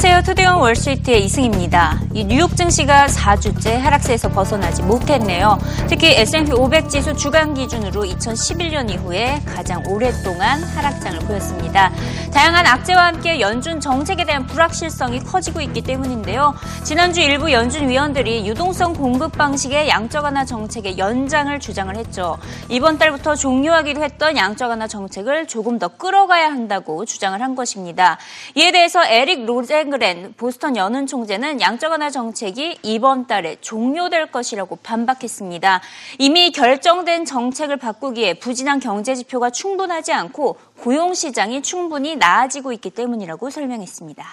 안녕하세요. 투데이온 월스트리트의 이승입니다. 이 뉴욕 증시가 4주째 하락세에서 벗어나지 못했네요. 특히 S&P 500 지수 주간 기준으로 2011년 이후에 가장 오랫동안 하락장을 보였습니다. 다양한 악재와 함께 연준 정책에 대한 불확실성이 커지고 있기 때문인데요. 지난주 일부 연준 위원들이 유동성 공급 방식의 양적 완화 정책의 연장을 주장을 했죠. 이번 달부터 종료하기로 했던 양적 완화 정책을 조금 더 끌어가야 한다고 주장을 한 것입니다. 이에 대해서 에릭 로젠 그렌 보스턴 연은 총재는 양적 완화 정책이 이번 달에 종료될 것이라고 반박했습니다. 이미 결정된 정책을 바꾸기에 부진한 경제 지표가 충분하지 않고 고용 시장이 충분히 나아지고 있기 때문이라고 설명했습니다.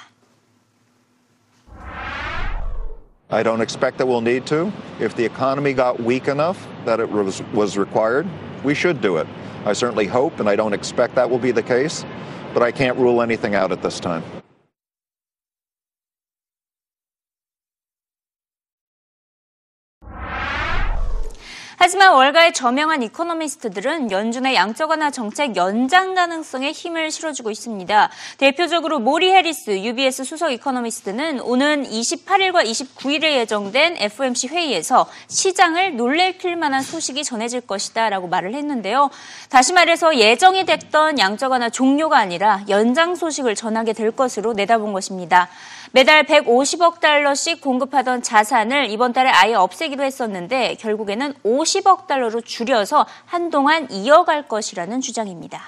I don't expect that we'll need to. If the economy got weak enough that it was required, we should do it. I certainly hope and I don't expect that will be the case, but I can't rule anything out at this time. 하지만 월가의 저명한 이코노미스트들은 연준의 양적 완화 정책 연장 가능성에 힘을 실어주고 있습니다. 대표적으로 모리 해리스 UBS 수석 이코노미스트는 오는 28일과 29일에 예정된 FOMC 회의에서 시장을 놀래킬 만한 소식이 전해질 것이다 라고 말을 했는데요. 다시 말해서 예정이 됐던 양적 완화 종료가 아니라 연장 소식을 전하게 될 것으로 내다본 것입니다. 매달 150억 달러씩 공급하던 자산을 이번 달에 아예 없애기로 했었는데 결국에는 50억 달러로 줄여서 한동안 이어갈 것이라는 주장입니다.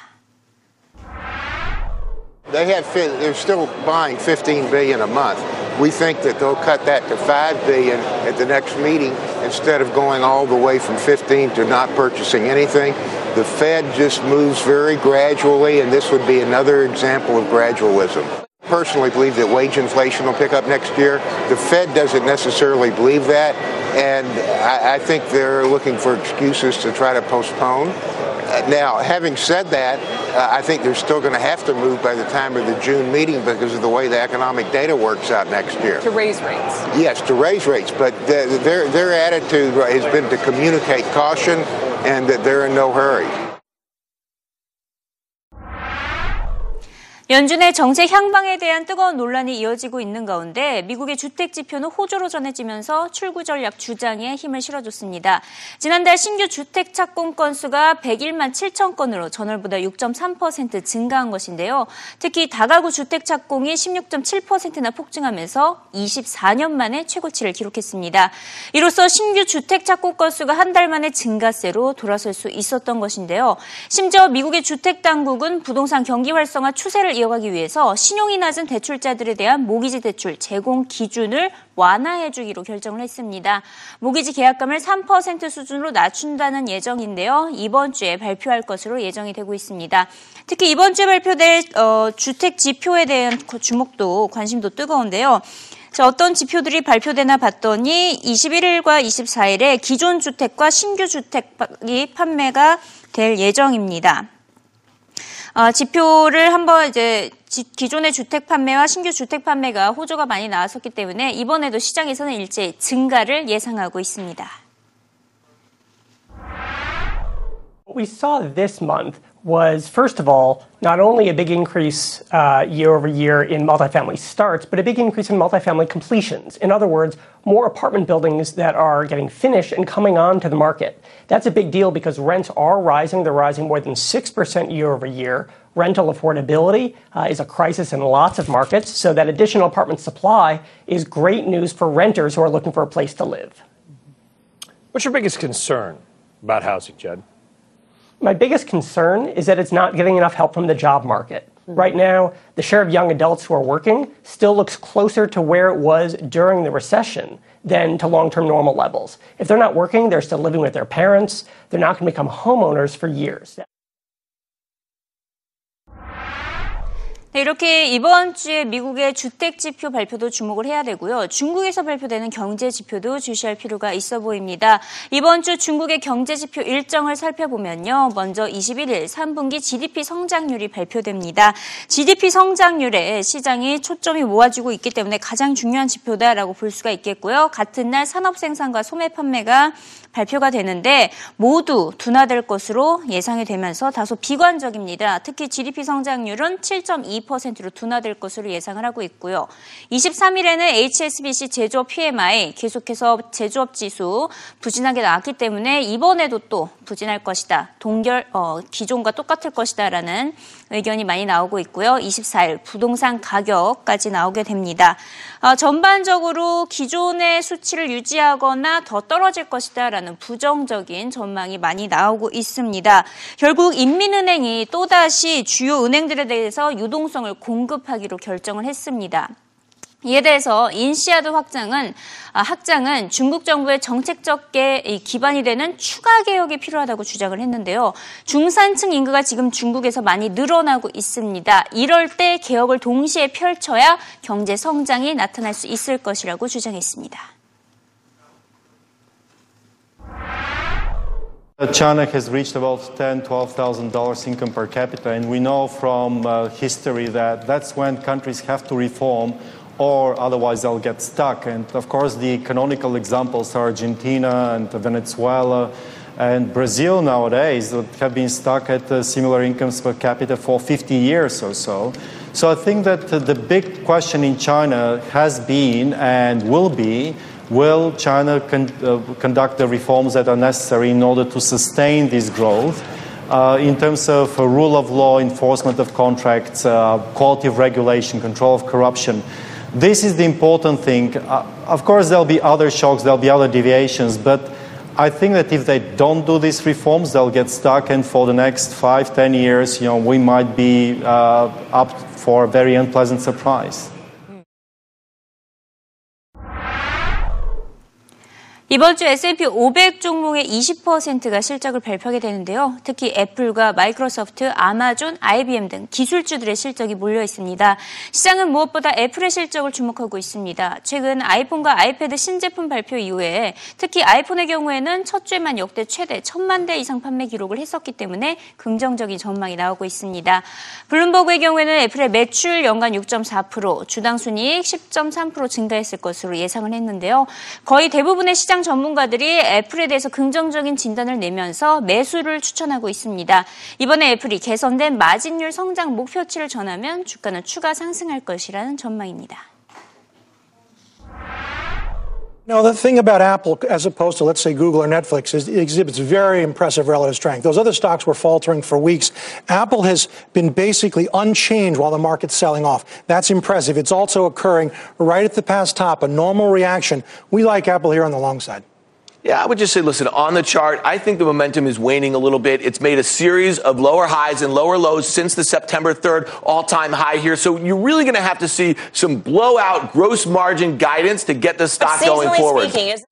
They had they're still buying 15 billion a month. We think that they'll cut that to 5 billion at the next meeting instead of going all the way from 15 to not purchasing anything. The Fed just moves very gradually and this would be another example of gradualism. Personally believe that wage inflation will pick up next year. The Fed doesn't necessarily believe that, and I, I think they're looking for excuses to try to postpone. Uh, now, having said that, uh, I think they're still going to have to move by the time of the June meeting because of the way the economic data works out next year. To raise rates. Yes, to raise rates, but the, their their attitude has been to communicate caution and that they're in no hurry. 연준의 정책 향방에 대한 뜨거운 논란이 이어지고 있는 가운데 미국의 주택 지표는 호조로 전해지면서 출구 전략 주장에 힘을 실어줬습니다. 지난달 신규 주택 착공 건수가 101만 7천 건으로 전월보다 6.3% 증가한 것인데요. 특히 다가구 주택 착공이 16.7%나 폭증하면서 24년 만에 최고치를 기록했습니다. 이로써 신규 주택 착공 건수가 한 달 만에 증가세로 돌아설 수 있었던 것인데요. 심지어 미국의 주택 당국은 부동산 경기 활성화 추세를 이어가기 위해서 신용이 낮은 대출자들에 대한 모기지 대출 제공 기준을 완화해주기로 결정을 했습니다. 모기지 계약금을 3% 수준으로 낮춘다는 예정인데요. 이번 주에 발표할 것으로 예정이 되고 있습니다. 특히 이번 주에 발표될 어, 주택 지표에 대한 주목도 관심도 뜨거운데요. 자, 어떤 지표들이 발표되나 봤더니 21일과 24일에 기존 주택과 신규 주택이 판매가 될 예정입니다. 어, 지표를 한번 이제 기존의 주택 판매와 신규 주택 판매가 호조가 많이 나왔었기 때문에 이번에도 시장에서는 일제 증가를 예상하고 있습니다. We saw this month was, first of all, not only a big increase uh, year over year in multifamily starts, but a big increase in multifamily completions. In other words, more apartment buildings that are getting finished and coming onto the market. That's a big deal because rents are rising. They're rising more than 6% year over year. Rental affordability uh, is a crisis in lots of markets, so that additional apartment supply is great news for renters who are looking for a place to live. What's your biggest concern about housing, Jed? My biggest concern is that it's not getting enough help from the job market. Hmm. Right now, the share of young adults who are working still looks closer to where it was during the recession than to long term normal levels. If they're not working, they're still living with their parents. They're not going to become homeowners for years. 네, 이렇게 이번 주에 미국의 주택 지표 발표도 주목을 해야 되고요. 중국에서 발표되는 경제 지표도 주시할 필요가 있어 보입니다. 이번 주 중국의 경제 지표 일정을 살펴보면요. 먼저 21일 3분기 GDP 성장률이 발표됩니다. GDP 성장률에 시장이 초점이 모아지고 있기 때문에 가장 중요한 지표다라고 볼 수가 있겠고요. 같은 날 산업 생산과 소매 판매가 발표가 되는데 모두 둔화될 것으로 예상이 되면서 다소 비관적입니다. 특히 GDP 성장률은 7.2 2%로 둔화될 것으로 예상을 하고 있고요. 23일에는 HSBC 제조업 PMI 계속해서 제조업 지수 부진하게 나왔기 때문에 이번에도 또 부진할 것이다. 동결 어, 기존과 똑같을 것이다라는 의견이 많이 나오고 있고요. 24일 부동산 가격까지 나오게 됩니다. 어, 전반적으로 기존의 수치를 유지하거나 더 떨어질 것이다라는 부정적인 전망이 많이 나오고 있습니다. 결국 인민은행이 또다시 주요 은행들에 대해서 유동 성을 공급하기로 결정을 했습니다. 이에 대해서 인시아드 확장은 아, 확장은 중국 정부의 정책적게 기반이 되는 추가 개혁이 필요하다고 주장을 했는데요. 중산층 인구가 지금 중국에서 많이 늘어나고 있습니다. 이럴 때 개혁을 동시에 펼쳐야 경제 성장이 나타날 수 있을 것이라고 주장했습니다. China has reached about ten, twelve thousand dollars income per capita, and we know from uh, history that that's when countries have to reform, or otherwise they'll get stuck. And of course, the canonical examples are Argentina and Venezuela and Brazil nowadays that have been stuck at uh, similar incomes per capita for 50 years or so. So I think that uh, the big question in China has been and will be Will China con- uh, conduct the reforms that are necessary in order to sustain this growth? Uh, in terms of uh, rule of law, enforcement of contracts, uh, quality of regulation, control of corruption. This is the important thing. Uh, of course, there'll be other shocks, there'll be other deviations, but I think that if they don't do these reforms, they'll get stuck, and for the next five, ten years, you know, we might be uh, up for a very unpleasant surprise. 이번 주 S&P 500 종목의 20%가 실적을 발표하게 되는데요. 특히 애플과 마이크로소프트, 아마존, IBM 등 기술주들의 실적이 몰려 있습니다. 시장은 무엇보다 애플의 실적을 주목하고 있습니다. 최근 아이폰과 아이패드 신제품 발표 이후에 특히 아이폰의 경우에는 첫 주에만 역대 최대 1000만 대 이상 판매 기록을 했었기 때문에 긍정적인 전망이 나오고 있습니다. 블룸버그의 경우에는 애플의 매출 연간 6.4%, 주당 순이익 10.3% 증가했을 것으로 예상을 했는데요. 거의 대부분의 시장 시장 전문가들이 애플에 대해서 긍정적인 진단을 내면서 매수를 추천하고 있습니다. 이번에 애플이 개선된 마진율 성장 목표치를 전하면 주가는 추가 상승할 것이라는 전망입니다. No, the thing about Apple, as opposed to, let's say, Google or Netflix, is it exhibits very impressive relative strength. Those other stocks were faltering for weeks. Apple has been basically unchanged while the market's selling off. That's impressive. It's also occurring right at the past top, a normal reaction. We like Apple here on the long side. Yeah, I would just say, listen, on the chart, I think the momentum is waning a little bit. It's made a series of lower highs and lower lows since the September 3rd all time high here. So you're really going to have to see some blowout gross margin guidance to get the stock going forward. Speaking, is-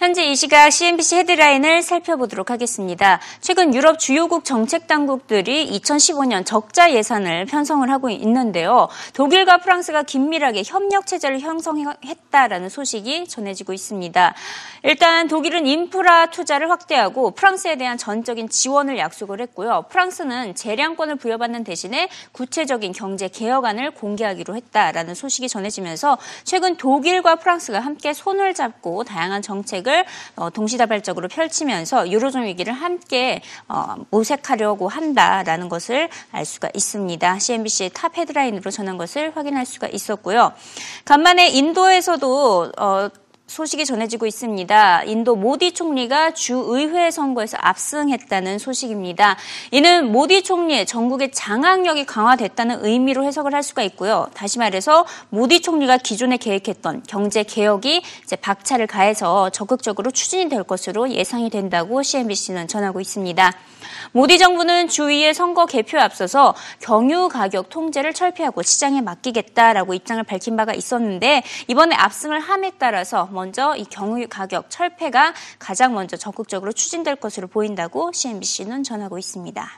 현재 이 시각 CNBC 헤드라인을 살펴보도록 하겠습니다. 최근 유럽 주요국 정책 당국들이 2015년 적자 예산을 편성을 하고 있는데요. 독일과 프랑스가 긴밀하게 협력 체제를 형성했다라는 소식이 전해지고 있습니다. 일단 독일은 인프라 투자를 확대하고 프랑스에 대한 전적인 지원을 약속을 했고요. 프랑스는 재량권을 부여받는 대신에 구체적인 경제 개혁안을 공개하기로 했다라는 소식이 전해지면서 최근 독일과 프랑스가 함께 손을 잡고 다양한 정책을 어, 동시다발적으로 펼치면서 유로존 위기를 함께 어, 모색하려고 한다라는 것을 알 수가 있습니다. CNBC의 top 헤드라인으로 전한 것을 확인할 수가 있었고요. 간만에 인도에서도 어, 소식이 전해지고 있습니다. 인도 모디 총리가 주의회 선거에서 압승했다는 소식입니다. 이는 모디 총리의 정국의 장악력이 강화됐다는 의미로 해석을 할 수가 있고요. 다시 말해서 모디 총리가 기존에 계획했던 경제 개혁이 이제 박차를 가해서 적극적으로 추진이 될 것으로 예상이 된다고 CNBC는 전하고 있습니다. 모디 정부는 주위의 선거 개표에 앞서서 경유 가격 통제를 철폐하고 시장에 맡기겠다라고 입장을 밝힌 바가 있었는데 이번에 압승을 함에 따라서 먼저 이 경유 가격 철폐가 가장 먼저 적극적으로 추진될 것으로 보인다고 CNBC는 전하고 있습니다.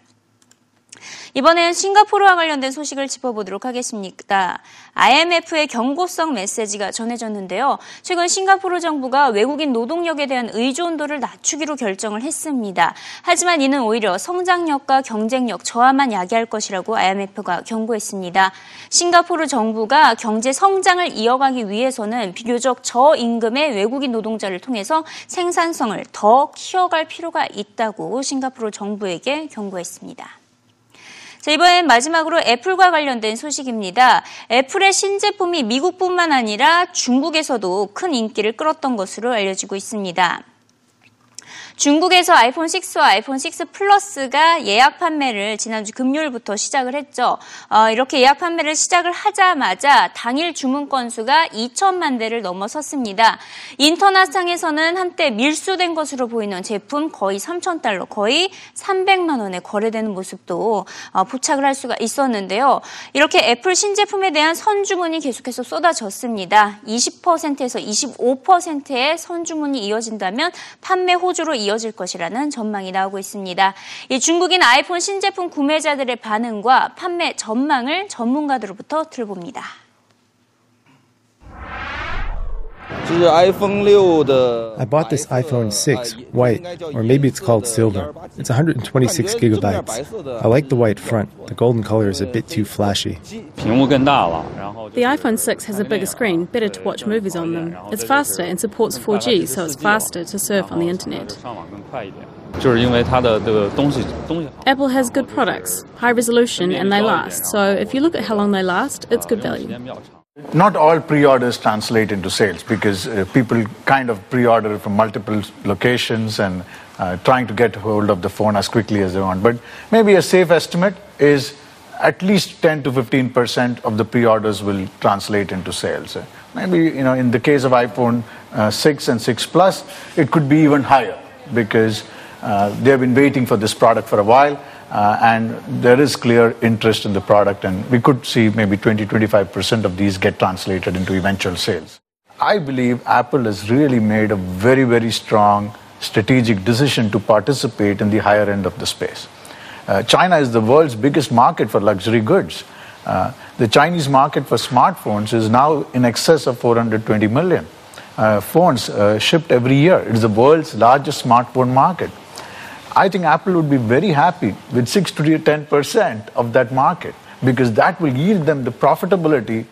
이번엔 싱가포르와 관련된 소식을 짚어보도록 하겠습니다. IMF의 경고성 메시지가 전해졌는데요. 최근 싱가포르 정부가 외국인 노동력에 대한 의존도를 낮추기로 결정을 했습니다. 하지만 이는 오히려 성장력과 경쟁력 저하만 야기할 것이라고 IMF가 경고했습니다. 싱가포르 정부가 경제 성장을 이어가기 위해서는 비교적 저임금의 외국인 노동자를 통해서 생산성을 더 키워갈 필요가 있다고 싱가포르 정부에게 경고했습니다. 자, 이번엔 마지막으로 애플과 관련된 소식입니다. 애플의 신제품이 미국뿐만 아니라 중국에서도 큰 인기를 끌었던 것으로 알려지고 있습니다. 중국에서 아이폰 6와 아이폰 6 플러스가 예약 판매를 지난주 금요일부터 시작을 했죠. 어, 이렇게 예약 판매를 시작을 하자마자 당일 주문 건수가 2천만 대를 넘어섰습니다. 인터넷상에서는 한때 밀수된 것으로 보이는 제품 거의 3천 달러, 거의 300만 원에 거래되는 모습도 어, 포착을 할 수가 있었는데요. 이렇게 애플 신제품에 대한 선주문이 계속해서 쏟아졌습니다. 20%에서 25%의 선주문이 이어진다면 판매 호주로 이어 질 것이라는 전망이 나오고 있습니다. 이 중국인 아이폰 신제품 구매자들의 반응과 판매 전망을 전문가들로부터 들어봅니다. I bought this iPhone 6 white, or maybe it's called silver. It's 126 gigabytes. I like the white front. The golden color is a bit too flashy. The iPhone 6 has a bigger screen, better to watch movies on them. It's faster and supports 4G, so it's faster to surf on the internet. Apple has good products, high resolution, and they last. So if you look at how long they last, it's good value. Not all pre orders translate into sales because uh, people kind of pre order from multiple locations and uh, trying to get hold of the phone as quickly as they want. But maybe a safe estimate is at least 10 to 15 percent of the pre orders will translate into sales. Uh, maybe, you know, in the case of iPhone uh, 6 and 6 Plus, it could be even higher because uh, they've been waiting for this product for a while. Uh, and there is clear interest in the product, and we could see maybe 20 25% of these get translated into eventual sales. I believe Apple has really made a very, very strong strategic decision to participate in the higher end of the space. Uh, China is the world's biggest market for luxury goods. Uh, the Chinese market for smartphones is now in excess of 420 million uh, phones uh, shipped every year. It is the world's largest smartphone market. I think Apple would be very happy with 6 to 10% of that market because that will yield them the profitability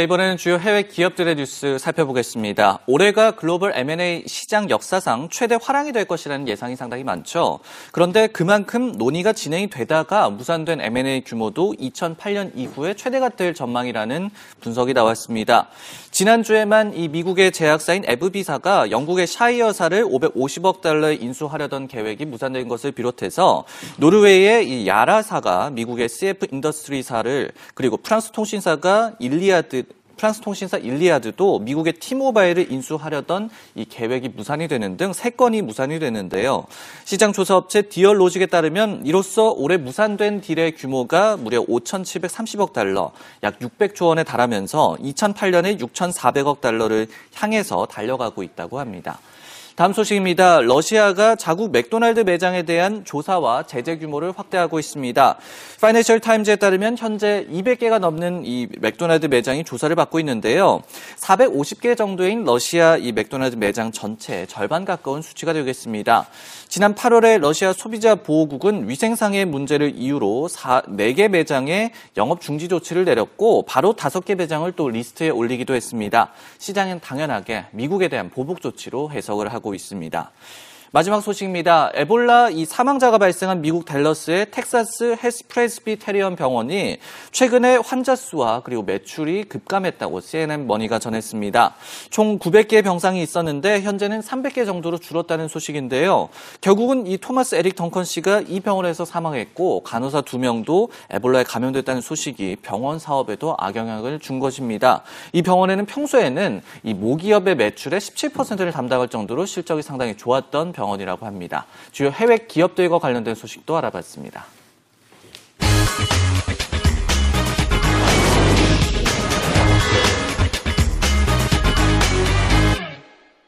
네, 이번에는 주요 해외 기업들의 뉴스 살펴보겠습니다. 올해가 글로벌 M&A 시장 역사상 최대 활황이 될 것이라는 예상이 상당히 많죠. 그런데 그만큼 논의가 진행이 되다가 무산된 M&A 규모도 2008년 이후에 최대가 될 전망이라는 분석이 나왔습니다. 지난주에만 이 미국의 제약사인 애브비사가 영국의 샤이어사를 550억 달러에 인수하려던 계획이 무산된 것을 비롯해서 노르웨이의 이 야라사가 미국의 CF 인더스트리사를 그리고 프랑스 통신사가 일리아드 프랑스 통신사 일리아드도 미국의 티모바일을 인수하려던 이 계획이 무산이 되는 등 세 건이 무산이 되는데요. 시장 조사 업체 딜로직에 따르면 이로써 올해 무산된 deal의 규모가 무려 5,730억 달러, 약 600조 원에 달하면서 2008년에 6,400억 달러를 향해서 달려가고 있다고 합니다. 다음 소식입니다. 러시아가 자국 맥도날드 매장에 대한 조사와 제재 규모를 확대하고 있습니다. 파이낸셜 타임즈에 따르면 현재 200개가 넘는 이 맥도날드 매장이 조사를 받고 있는데요. 450개 정도인 러시아 이 맥도날드 매장 전체 절반 가까운 수치가 되겠습니다. 지난 8월에 러시아 소비자 보호국은 위생상의 문제를 이유로 4, 4개 매장에 영업 중지 조치를 내렸고 바로 5개 매장을 또 리스트에 올리기도 했습니다. 시장은 당연하게 미국에 대한 보복 조치로 해석을 하고 있습니다. 마지막 소식입니다. 에볼라 이 사망자가 발생한 미국 댈러스의 텍사스 헬스 프레스비테리언 병원이 최근에 환자 수와 그리고 매출이 급감했다고 CNN 머니가 전했습니다. 총 900개의 병상이 있었는데 현재는 300개 정도로 줄었다는 소식인데요. 결국은 이 토마스 에릭 덩컨 씨가 이 병원에서 사망했고 간호사 2명도 에볼라에 감염됐다는 소식이 병원 사업에도 악영향을 준 것입니다. 이 병원에는 평소에는 이 모기업의 매출의 17%를 담당할 정도로 실적이 상당히 좋았던 병원이라고 합니다. 주요 해외 기업들과 관련된 소식도 알아봤습니다.